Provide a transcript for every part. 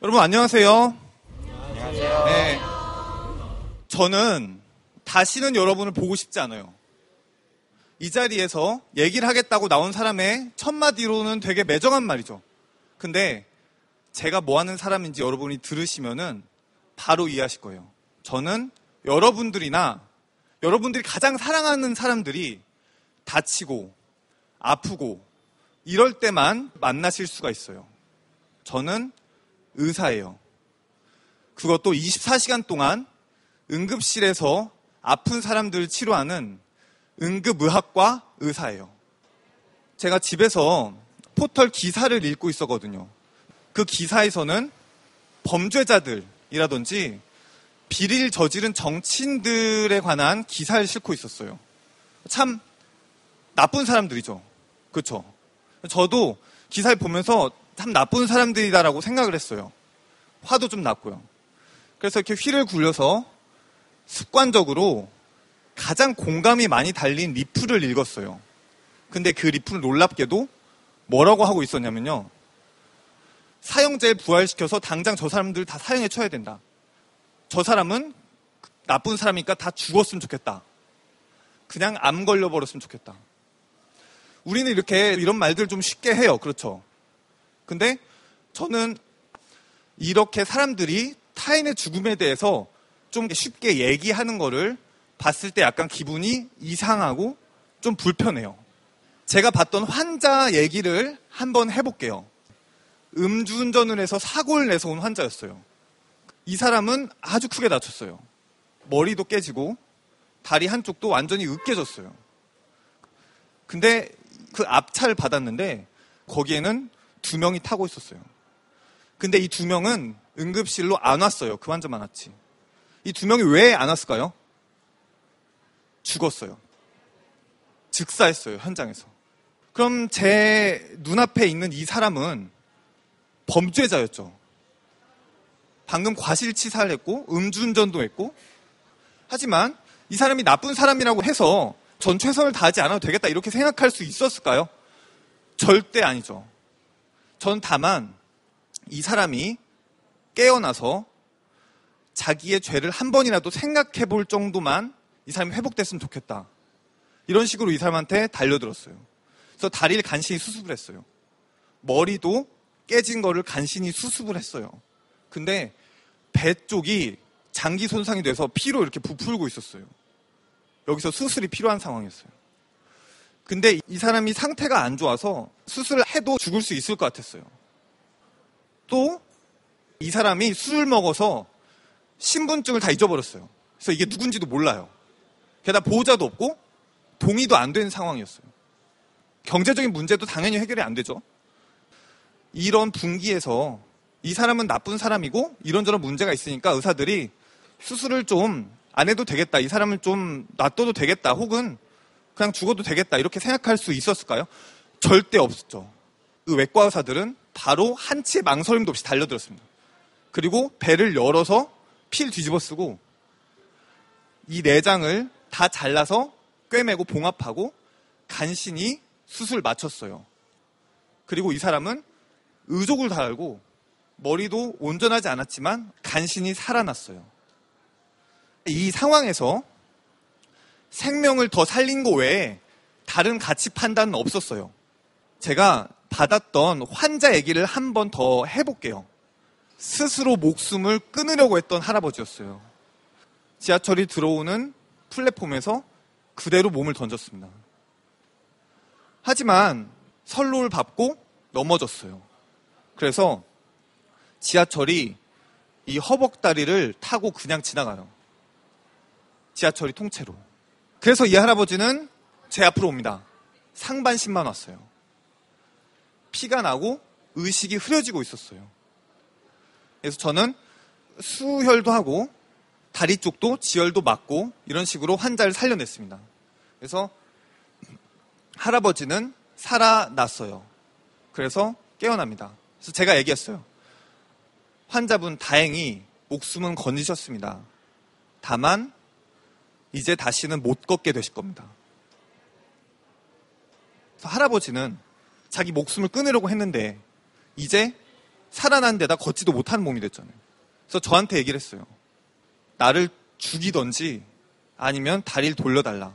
여러분 안녕하세요. 안녕하세요. 네. 저는 다시는 여러분을 보고 싶지 않아요. 이 자리에서 얘기를 하겠다고 나온 사람의 첫 마디로는 되게 매정한 말이죠. 근데 제가 뭐 하는 사람인지 여러분이 들으시면은 바로 이해하실 거예요. 저는 여러분들이나 여러분들이 가장 사랑하는 사람들이 다치고 아프고 이럴 때만 만나실 수가 있어요. 저는 의사예요. 그것도 24시간 동안 응급실에서 아픈 사람들을 치료하는 응급의학과 의사예요. 제가 집에서 포털 기사를 읽고 있었거든요. 그 기사에서는 범죄자들이라든지 비리를 저지른 정치인들에 관한 기사를 싣고 있었어요. 참 나쁜 사람들이죠. 그렇죠. 저도 기사를 보면서 참 나쁜 사람들이다라고 생각을 했어요. 화도 좀 났고요. 그래서 이렇게 휘를 굴려서 습관적으로 가장 공감이 많이 달린 리플을 읽었어요. 근데 그 리플은 놀랍게도 뭐라고 하고 있었냐면요. 사형제를 부활시켜서 당장 저 사람들 다 사형에 쳐야 된다. 저 사람은 나쁜 사람이니까 다 죽었으면 좋겠다. 그냥 암 걸려버렸으면 좋겠다. 우리는 이렇게 이런 말들 좀 쉽게 해요. 그렇죠. 근데 저는 이렇게 사람들이 타인의 죽음에 대해서 좀 쉽게 얘기하는 거를 봤을 때 약간 기분이 이상하고 좀 불편해요. 제가 봤던 환자 얘기를 한번 해볼게요. 음주운전을 해서 사고를 내서 온 환자였어요. 이 사람은 아주 크게 다쳤어요. 머리도 깨지고 다리 한쪽도 완전히 으깨졌어요. 근데 그 앞차를 받았는데 거기에는 두 명이 타고 있었어요. 근데 이 두 명은 응급실로 안 왔어요. 그 환자만 왔지. 이 두 명이 왜 안 왔을까요? 죽었어요. 즉사했어요. 현장에서. 그럼 제 눈앞에 있는 이 사람은 범죄자였죠. 방금 과실치사를 했고 음주운전도 했고 하지만 이 사람이 나쁜 사람이라고 해서 전 최선을 다하지 않아도 되겠다 이렇게 생각할 수 있었을까요? 절대 아니죠. 전 다만 이 사람이 깨어나서 자기의 죄를 한 번이라도 생각해 볼 정도만 이 사람이 회복됐으면 좋겠다. 이런 식으로 이 사람한테 달려들었어요. 그래서 다리를 간신히 수습을 했어요. 머리도 깨진 거를 간신히 수습을 했어요. 근데 배 쪽이 장기 손상이 돼서 피로 이렇게 부풀고 있었어요. 여기서 수술이 필요한 상황이었어요. 근데 이 사람이 상태가 안 좋아서 수술을 해도 죽을 수 있을 것 같았어요. 또 이 사람이 술을 먹어서 신분증을 다 잊어버렸어요. 그래서 이게 누군지도 몰라요. 게다가 보호자도 없고 동의도 안 되는 상황이었어요. 경제적인 문제도 당연히 해결이 안 되죠. 이런 분기에서 이 사람은 나쁜 사람이고 이런저런 문제가 있으니까 의사들이 수술을 좀 안 해도 되겠다. 이 사람을 좀 놔둬도 되겠다. 혹은 그냥 죽어도 되겠다. 이렇게 생각할 수 있었을까요? 절대 없었죠. 그 외과 의사들은 바로 한치의 망설임도 없이 달려들었습니다. 그리고 배를 열어서 피를 뒤집어 쓰고 이 내장을 다 잘라서 꿰매고 봉합하고 간신히 수술 마쳤어요. 그리고 이 사람은 의족을 달고 머리도 온전하지 않았지만 간신히 살아났어요. 이 상황에서 생명을 더 살린 거 외에 다른 가치 판단은 없었어요. 제가 받았던 환자 얘기를 한 번 더 해볼게요. 스스로 목숨을 끊으려고 했던 할아버지였어요. 지하철이 들어오는 플랫폼에서 그대로 몸을 던졌습니다. 하지만 선로를 밟고 넘어졌어요. 그래서 지하철이 이 허벅다리를 타고 그냥 지나가요. 지하철이 통째로. 그래서 이 할아버지는 제 앞으로 옵니다. 상반신만 왔어요. 피가 나고 의식이 흐려지고 있었어요. 그래서 저는 수혈도 하고 다리 쪽도 지혈도 맞고 이런 식으로 환자를 살려냈습니다. 그래서 할아버지는 살아났어요. 그래서 깨어납니다. 그래서 제가 얘기했어요. 환자분 다행히 목숨은 건지셨습니다. 다만 이제 다시는 못 걷게 되실 겁니다. 할아버지는 자기 목숨을 끊으려고 했는데 이제 살아난 데다 걷지도 못하는 몸이 됐잖아요. 그래서 저한테 얘기를 했어요. 나를 죽이던지 아니면 다리를 돌려달라.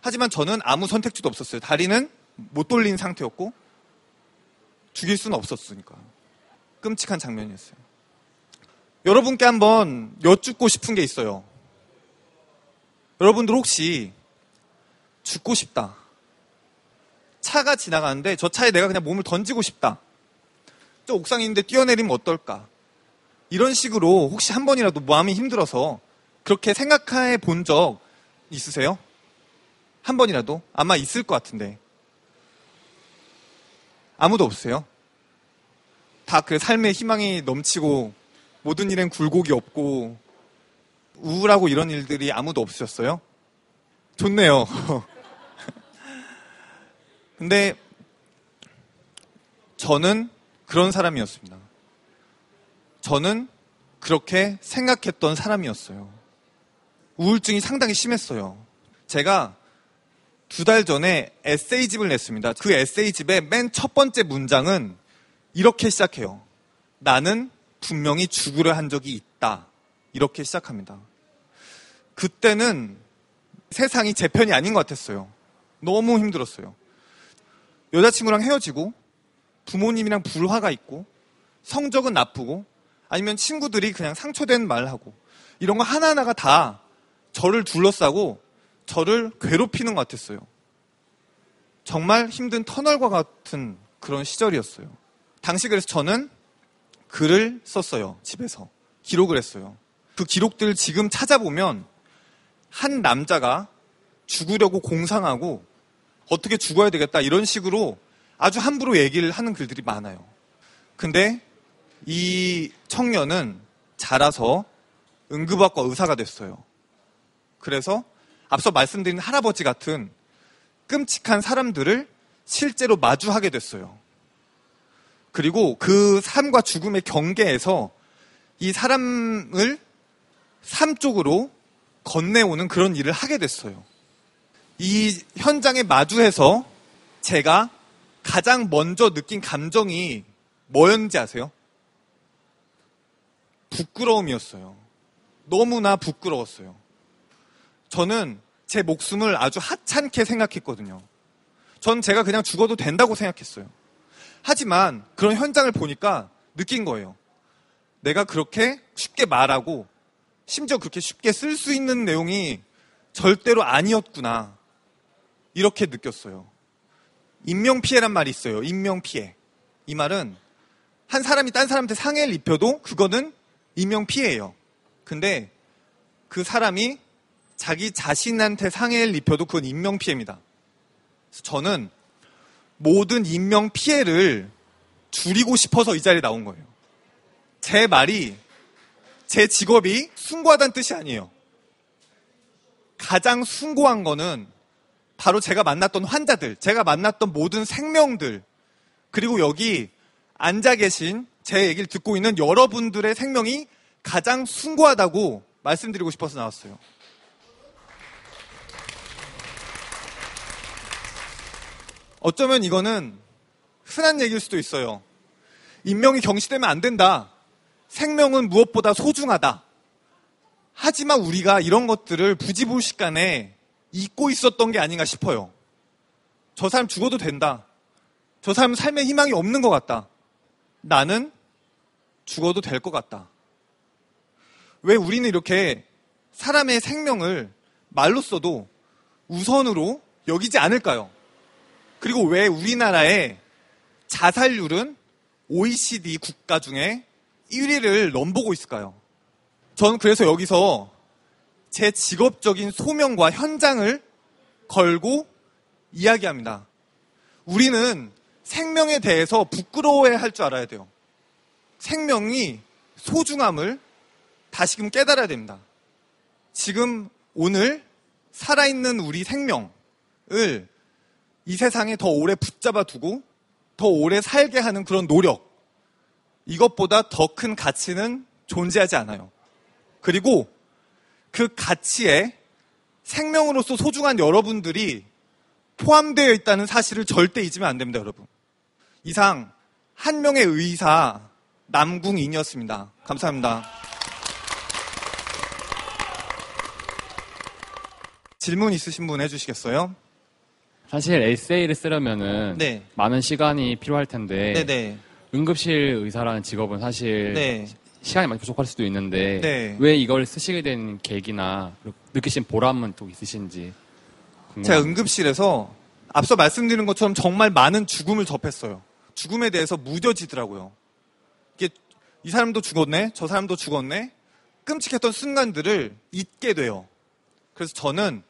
하지만 저는 아무 선택지도 없었어요. 다리는 못 돌린 상태였고 죽일 수는 없었으니까. 끔찍한 장면이었어요. 여러분께 한번 여쭙고 싶은 게 있어요. 여러분들 혹시 죽고 싶다. 차가 지나가는데 저 차에 내가 그냥 몸을 던지고 싶다. 저 옥상에 있는데 뛰어내리면 어떨까? 이런 식으로 혹시 한 번이라도 마음이 힘들어서 그렇게 생각해 본 적 있으세요? 한 번이라도? 아마 있을 것 같은데. 아무도 없으세요? 다 그 삶의 희망이 넘치고 모든 일엔 굴곡이 없고 우울하고 이런 일들이 아무도 없으셨어요? 좋네요. 근데 저는 그런 사람이었습니다. 저는 그렇게 생각했던 사람이었어요. 우울증이 상당히 심했어요. 제가 두 달 전에 에세이집을 냈습니다. 그 에세이집의 맨 첫 번째 문장은 이렇게 시작해요. 나는 분명히 죽으려 한 적이 있다. 이렇게 시작합니다. 그때는 세상이 제 편이 아닌 것 같았어요. 너무 힘들었어요. 여자친구랑 헤어지고 부모님이랑 불화가 있고 성적은 나쁘고 아니면 친구들이 그냥 상처된 말 하고 이런 거 하나하나가 다 저를 둘러싸고 저를 괴롭히는 것 같았어요. 정말 힘든 터널과 같은 그런 시절이었어요. 당시 그래서 저는 글을 썼어요. 집에서. 기록을 했어요. 그 기록들 지금 찾아보면 한 남자가 죽으려고 공상하고 어떻게 죽어야 되겠다 이런 식으로 아주 함부로 얘기를 하는 글들이 많아요. 근데 이 청년은 자라서 응급학과 의사가 됐어요. 그래서 앞서 말씀드린 할아버지 같은 끔찍한 사람들을 실제로 마주하게 됐어요. 그리고 그 삶과 죽음의 경계에서 이 사람을 삶 쪽으로 건네오는 그런 일을 하게 됐어요. 이 현장에 마주해서 제가 가장 먼저 느낀 감정이 뭐였는지 아세요? 부끄러움이었어요. 너무나 부끄러웠어요. 저는 제 목숨을 아주 하찮게 생각했거든요. 전 제가 그냥 죽어도 된다고 생각했어요. 하지만 그런 현장을 보니까 느낀 거예요. 내가 그렇게 쉽게 말하고 심지어 그렇게 쉽게 쓸 수 있는 내용이 절대로 아니었구나. 이렇게 느꼈어요. 인명피해란 말이 있어요. 인명피해. 이 말은 한 사람이 딴 사람한테 상해를 입혀도 그거는 인명피해예요. 근데 그 사람이 자기 자신한테 상해를 입혀도 그건 인명피해입니다. 저는 모든 인명피해를 줄이고 싶어서 이 자리에 나온 거예요. 제 말이, 제 직업이 숭고하다는 뜻이 아니에요. 가장 숭고한 거는 바로 제가 만났던 환자들, 제가 만났던 모든 생명들, 그리고 여기 앉아 계신 제 얘기를 듣고 있는 여러분들의 생명이 가장 숭고하다고 말씀드리고 싶어서 나왔어요. 어쩌면 이거는 흔한 얘기일 수도 있어요. 인명이 경시되면 안 된다. 생명은 무엇보다 소중하다. 하지만 우리가 이런 것들을 부지불식간에 잊고 있었던 게 아닌가 싶어요. 저 사람 죽어도 된다. 저 사람 삶에 희망이 없는 것 같다. 나는 죽어도 될 것 같다. 왜 우리는 이렇게 사람의 생명을 말로 써도 우선으로 여기지 않을까요? 그리고 왜 우리나라의 자살률은 OECD 국가 중에 1위를 넘보고 있을까요? 저는 그래서 여기서 제 직업적인 소명과 현장을 걸고 이야기합니다. 우리는 생명에 대해서 부끄러워야 할 줄 알아야 돼요. 생명이 소중함을 다시금 깨달아야 됩니다. 지금 오늘 살아있는 우리 생명을 이 세상에 더 오래 붙잡아 두고 더 오래 살게 하는 그런 노력. 이것보다 더 큰 가치는 존재하지 않아요. 그리고 그 가치에 생명으로서 소중한 여러분들이 포함되어 있다는 사실을 절대 잊으면 안 됩니다, 여러분. 이상 한 명의 의사, 남궁인이었습니다. 감사합니다. 질문 있으신 분 해주시겠어요? 사실 에세이를 쓰려면은 네. 많은 시간이 필요할 텐데 네네. 응급실 의사라는 직업은 사실 네. 시간이 많이 부족할 수도 있는데 네. 왜 이걸 쓰시게 된 계기나 느끼신 보람은 또 있으신지 궁금합니다. 제가 응급실에서 앞서 말씀드린 것처럼 정말 많은 죽음을 접했어요. 죽음에 대해서 무뎌지더라고요. 이게 이 사람도 죽었네, 저 사람도 죽었네, 끔찍했던 순간들을 잊게 돼요. 그래서 저는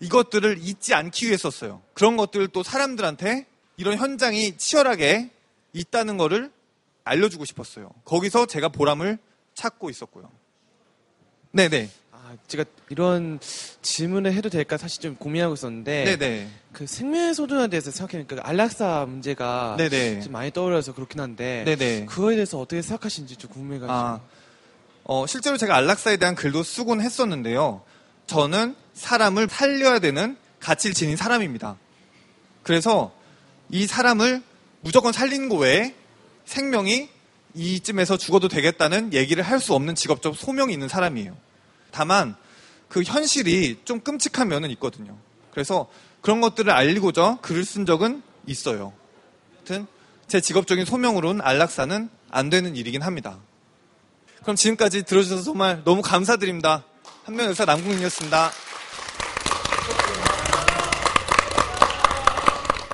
이것들을 잊지 않기 위해 썼어요. 그런 것들을 또 사람들한테 이런 현장이 치열하게 있다는 거를 알려주고 싶었어요. 거기서 제가 보람을 찾고 있었고요. 네네. 아, 제가 이런 질문을 해도 될까 사실 좀 고민하고 있었는데 네네. 그 생명소중에 대해서 생각해보니까 안락사 문제가 네네. 좀 많이 떠올라서 그렇긴 한데 네네. 그거에 대해서 어떻게 생각하시는지 좀 궁금해가지고 아, 어, 실제로 제가 안락사에 대한 글도 쓰곤 했었는데요. 저는 사람을 살려야 되는 가치를 지닌 사람입니다. 그래서 이 사람을 무조건 살리는 거 외에 생명이 이쯤에서 죽어도 되겠다는 얘기를 할 수 없는 직업적 소명이 있는 사람이에요. 다만 그 현실이 좀 끔찍한 면은 있거든요. 그래서 그런 것들을 알리고자 글을 쓴 적은 있어요. 하여튼 제 직업적인 소명으로는 안락사는 안 되는 일이긴 합니다. 그럼 지금까지 들어주셔서 정말 너무 감사드립니다. 한명 의사 남궁인이었습니다.